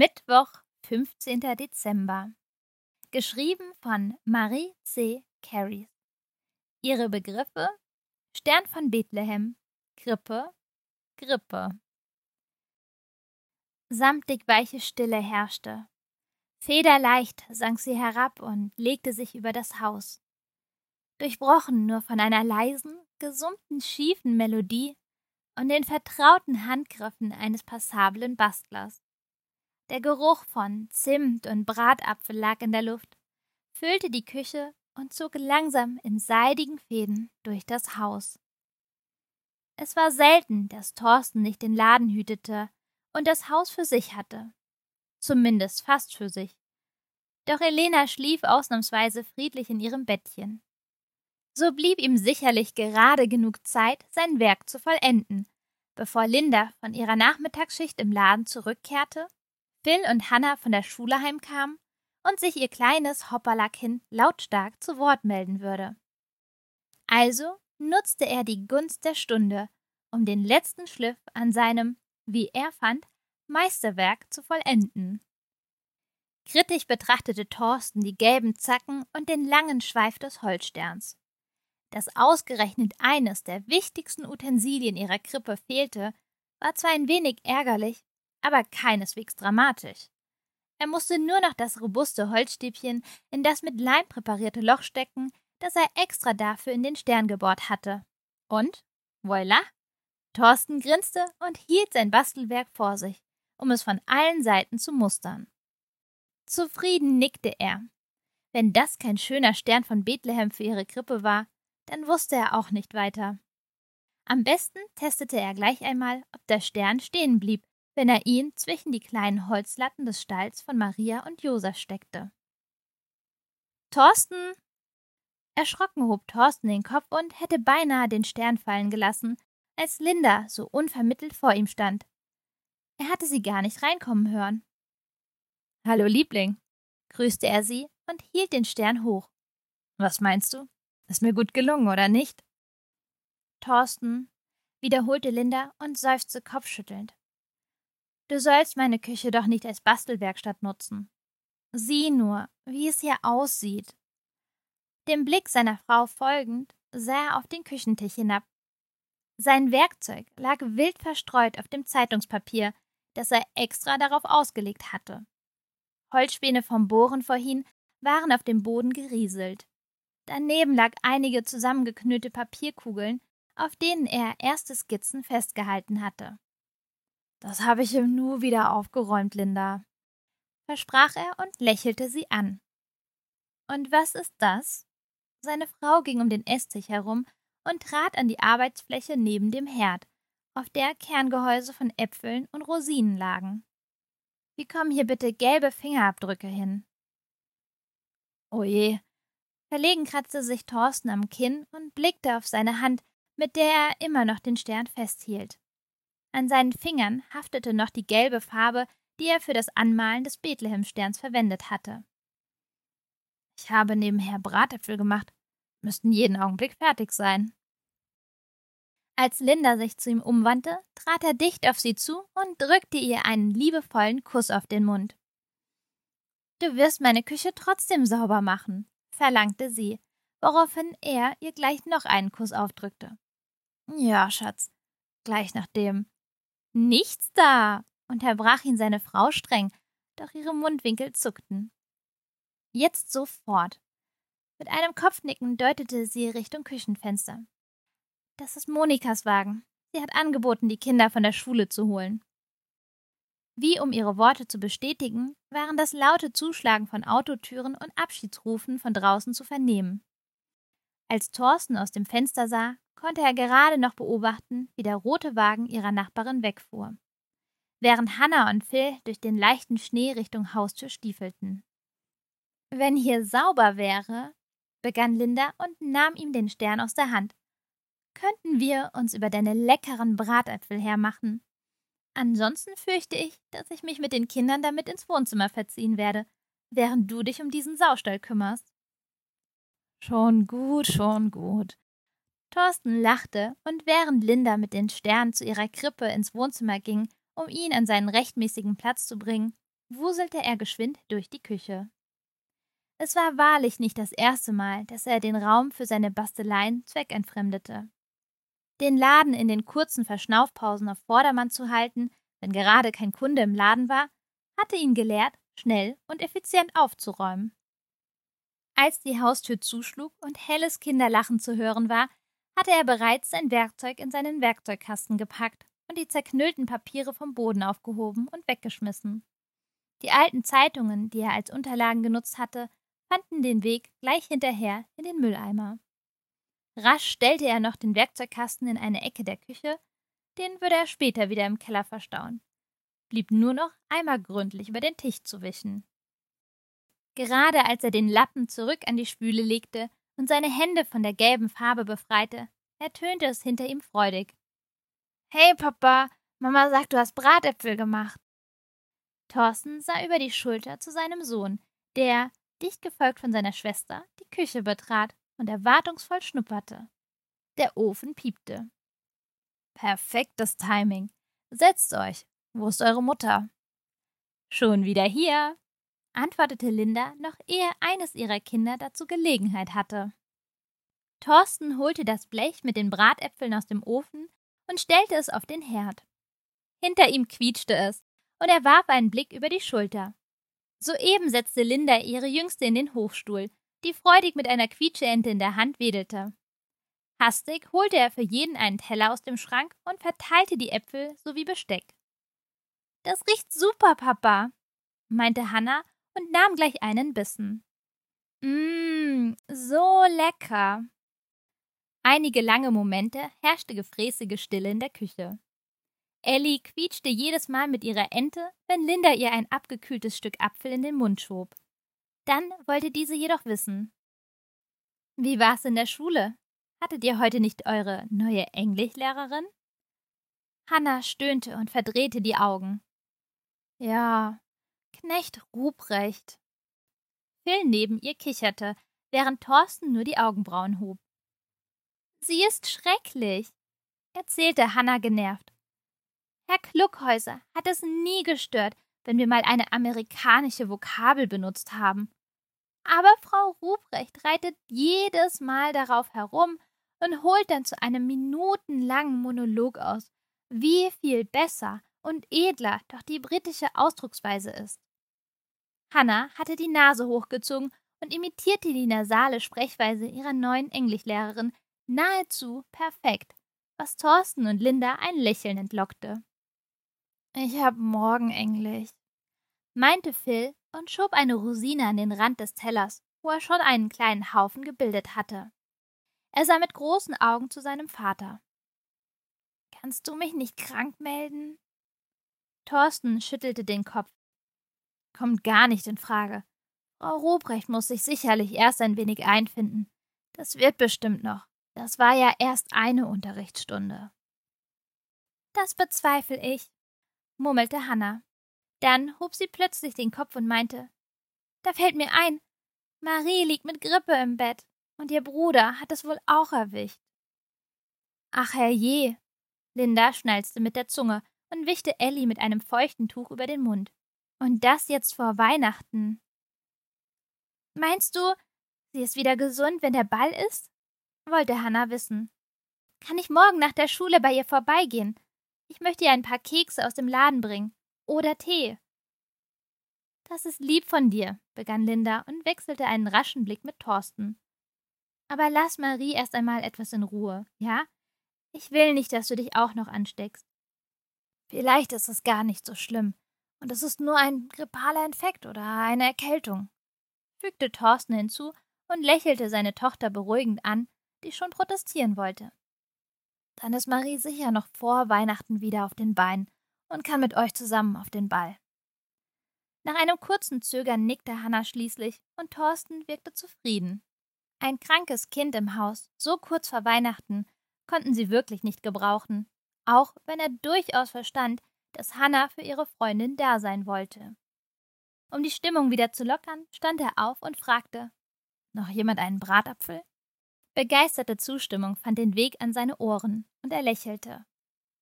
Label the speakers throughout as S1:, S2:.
S1: Mittwoch, 15. Dezember. Geschrieben von Marie C. Carey. Ihre Begriffe: Stern von Bethlehem, Krippe, Grippe. Samtig weiche Stille herrschte. Federleicht sank sie herab und legte sich über das Haus. Durchbrochen nur von einer leisen, gesummten, schiefen Melodie und den vertrauten Handgriffen eines passablen Bastlers. Der Geruch von Zimt und Bratapfel lag in der Luft, füllte die Küche und zog langsam in seidigen Fäden durch das Haus. Es war selten, dass Thorsten nicht den Laden hütete und das Haus für sich hatte. Zumindest fast für sich. Doch Elena schlief ausnahmsweise friedlich in ihrem Bettchen. So blieb ihm sicherlich gerade genug Zeit, sein Werk zu vollenden, bevor Linda von ihrer Nachmittagsschicht im Laden zurückkehrte, Phil und Hannah von der Schule heimkamen und sich ihr kleines Hopperlack-Kind lautstark zu Wort melden würde. Also nutzte er die Gunst der Stunde, um den letzten Schliff an seinem, wie er fand, Meisterwerk zu vollenden. Kritisch betrachtete Thorsten die gelben Zacken und den langen Schweif des Holzsterns. Dass ausgerechnet eines der wichtigsten Utensilien ihrer Krippe fehlte, war zwar ein wenig ärgerlich, aber keineswegs dramatisch. Er musste nur noch das robuste Holzstäbchen in das mit Leim präparierte Loch stecken, das er extra dafür in den Stern gebohrt hatte. Und, voila! Thorsten grinste und hielt sein Bastelwerk vor sich, um es von allen Seiten zu mustern. Zufrieden nickte er. Wenn das kein schöner Stern von Bethlehem für ihre Krippe war, dann wusste er auch nicht weiter. Am besten testete er gleich einmal, ob der Stern stehen blieb, wenn er ihn zwischen die kleinen Holzlatten des Stalls von Maria und Josef steckte. Thorsten! Erschrocken hob Thorsten den Kopf und hätte beinahe den Stern fallen gelassen, als Linda so unvermittelt vor ihm stand. Er hatte sie gar nicht reinkommen hören. Hallo, Liebling, grüßte er sie und hielt den Stern hoch. Was meinst du? Ist mir gut gelungen, oder nicht? Thorsten, wiederholte Linda und seufzte kopfschüttelnd. Du sollst meine Küche doch nicht als Bastelwerkstatt nutzen. Sieh nur, wie es hier aussieht. Dem Blick seiner Frau folgend, sah er auf den Küchentisch hinab. Sein Werkzeug lag wild verstreut auf dem Zeitungspapier, das er extra darauf ausgelegt hatte. Holzspäne vom Bohren vorhin waren auf dem Boden gerieselt. Daneben lag einige zusammengeknüllte Papierkugeln, auf denen er erste Skizzen festgehalten hatte. Das habe ich im Nu wieder aufgeräumt, Linda, versprach er und lächelte sie an. Und was ist das? Seine Frau ging um den Esstisch herum und trat an die Arbeitsfläche neben dem Herd, auf der Kerngehäuse von Äpfeln und Rosinen lagen. Wie kommen hier bitte gelbe Fingerabdrücke hin? Oje, Verlegen kratzte sich Thorsten am Kinn und blickte auf seine Hand, mit der er immer noch den Stern festhielt. An seinen Fingern haftete noch die gelbe Farbe, die er für das Anmalen des Bethlehemsterns verwendet hatte. Ich habe nebenher Bratäpfel gemacht, müssten jeden Augenblick fertig sein. Als Linda sich zu ihm umwandte, trat er dicht auf sie zu und drückte ihr einen liebevollen Kuss auf den Mund. Du wirst meine Küche trotzdem sauber machen, verlangte sie, woraufhin er ihr gleich noch einen Kuss aufdrückte. Ja, Schatz, gleich nachdem. Nichts da, unterbrach ihn seine Frau streng, doch ihre Mundwinkel zuckten. Jetzt sofort. Mit einem Kopfnicken deutete sie Richtung Küchenfenster. Das ist Monikas Wagen. Sie hat angeboten, die Kinder von der Schule zu holen. Wie um ihre Worte zu bestätigen, waren das laute Zuschlagen von Autotüren und Abschiedsrufen von draußen zu vernehmen. Als Thorsten aus dem Fenster sah, konnte er gerade noch beobachten, wie der rote Wagen ihrer Nachbarin wegfuhr, während Hannah und Phil durch den leichten Schnee Richtung Haustür stiefelten. Wenn hier sauber wäre, begann Linda und nahm ihm den Stern aus der Hand, könnten wir uns über deine leckeren Bratäpfel hermachen. Ansonsten fürchte ich, dass ich mich mit den Kindern damit ins Wohnzimmer verziehen werde, während du dich um diesen Saustall kümmerst. Schon gut, schon gut. Thorsten lachte, und während Linda mit den Sternen zu ihrer Krippe ins Wohnzimmer ging, um ihn an seinen rechtmäßigen Platz zu bringen, wuselte er geschwind durch die Küche. Es war wahrlich nicht das erste Mal, dass er den Raum für seine Basteleien zweckentfremdete. Den Laden in den kurzen Verschnaufpausen auf Vordermann zu halten, wenn gerade kein Kunde im Laden war, hatte ihn gelehrt, schnell und effizient aufzuräumen. Als die Haustür zuschlug und helles Kinderlachen zu hören war, hatte er bereits sein Werkzeug in seinen Werkzeugkasten gepackt und die zerknüllten Papiere vom Boden aufgehoben und weggeschmissen. Die alten Zeitungen, die er als Unterlagen genutzt hatte, fanden den Weg gleich hinterher in den Mülleimer. Rasch stellte er noch den Werkzeugkasten in eine Ecke der Küche, den würde er später wieder im Keller verstauen. Blieb nur noch einmal gründlich über den Tisch zu wischen. Gerade als er den Lappen zurück an die Spüle legte und seine Hände von der gelben Farbe befreite, ertönte es hinter ihm freudig. Hey, Papa, Mama sagt, du hast Bratäpfel gemacht. Thorsten sah über die Schulter zu seinem Sohn, der, dicht gefolgt von seiner Schwester, die Küche betrat und erwartungsvoll schnupperte. Der Ofen piepte. Perfektes Timing. Setzt euch. Wo ist eure Mutter? Schon wieder hier, antwortete Linda, noch ehe eines ihrer Kinder dazu Gelegenheit hatte. Thorsten holte das Blech mit den Bratäpfeln aus dem Ofen und stellte es auf den Herd. Hinter ihm quietschte es, und er warf einen Blick über die Schulter. Soeben setzte Linda ihre Jüngste in den Hochstuhl, die freudig mit einer Quietscheente in der Hand wedelte. Hastig holte er für jeden einen Teller aus dem Schrank und verteilte die Äpfel sowie Besteck. Das riecht super, Papa, meinte Hanna und nahm gleich einen Bissen. Mmm, so lecker. Einige lange Momente herrschte gefräßige Stille in der Küche. Ellie quietschte jedes Mal mit ihrer Ente, wenn Linda ihr ein abgekühltes Stück Apfel in den Mund schob. Dann wollte diese jedoch wissen. Wie war's in der Schule? Hattet ihr heute nicht eure neue Englischlehrerin? Hanna stöhnte und verdrehte die Augen. Ja, Knecht Ruprecht. Phil neben ihr kicherte, während Thorsten nur die Augenbrauen hob. Sie ist schrecklich, erzählte Hanna genervt. Herr Kluckhäuser hat es nie gestört, wenn wir mal eine amerikanische Vokabel benutzt haben. Aber Frau Ruprecht reitet jedes Mal darauf herum und holt dann zu einem minutenlangen Monolog aus, wie viel besser und edler doch die britische Ausdrucksweise ist. Hannah hatte die Nase hochgezogen und imitierte die nasale Sprechweise ihrer neuen Englischlehrerin nahezu perfekt, was Thorsten und Linda ein Lächeln entlockte. Ich hab morgen Englisch, meinte Phil und schob eine Rosine an den Rand des Tellers, wo er schon einen kleinen Haufen gebildet hatte. Er sah mit großen Augen zu seinem Vater. Kannst du mich nicht krank melden? Thorsten schüttelte den Kopf. Kommt gar nicht in Frage. Frau Ruprecht muss sich sicherlich erst ein wenig einfinden. Das wird bestimmt noch. Das war ja erst eine Unterrichtsstunde. Das bezweifle ich, murmelte Hanna. Dann hob sie plötzlich den Kopf und meinte: Da fällt mir ein, Marie liegt mit Grippe im Bett und ihr Bruder hat es wohl auch erwischt. Ach herrje! Linda schnalzte mit der Zunge und wischte Ellie mit einem feuchten Tuch über den Mund. Und das jetzt vor Weihnachten. Meinst du, sie ist wieder gesund, wenn der Ball ist? wollte Hannah wissen. Kann ich morgen nach der Schule bei ihr vorbeigehen? Ich möchte ihr ein paar Kekse aus dem Laden bringen. Oder Tee. Das ist lieb von dir, begann Linda und wechselte einen raschen Blick mit Thorsten. Aber lass Marie erst einmal etwas in Ruhe, ja? Ich will nicht, dass du dich auch noch ansteckst. Vielleicht ist es gar nicht so schlimm, und es ist nur ein grippaler Infekt oder eine Erkältung, fügte Thorsten hinzu und lächelte seine Tochter beruhigend an, die schon protestieren wollte. Dann ist Marie sicher noch vor Weihnachten wieder auf den Beinen und kann mit euch zusammen auf den Ball. Nach einem kurzen Zögern nickte Hanna schließlich und Thorsten wirkte zufrieden. Ein krankes Kind im Haus, so kurz vor Weihnachten, konnten sie wirklich nicht gebrauchen, auch wenn er durchaus verstand, dass Hannah für ihre Freundin da sein wollte. Um die Stimmung wieder zu lockern, stand er auf und fragte: Noch jemand einen Bratapfel? Begeisterte Zustimmung fand den Weg an seine Ohren und er lächelte.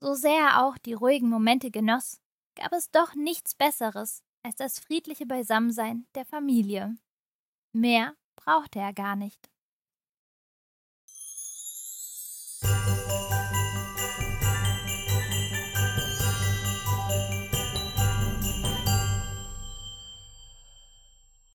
S1: So sehr er auch die ruhigen Momente genoss, gab es doch nichts Besseres als das friedliche Beisammensein der Familie. Mehr brauchte er gar nicht.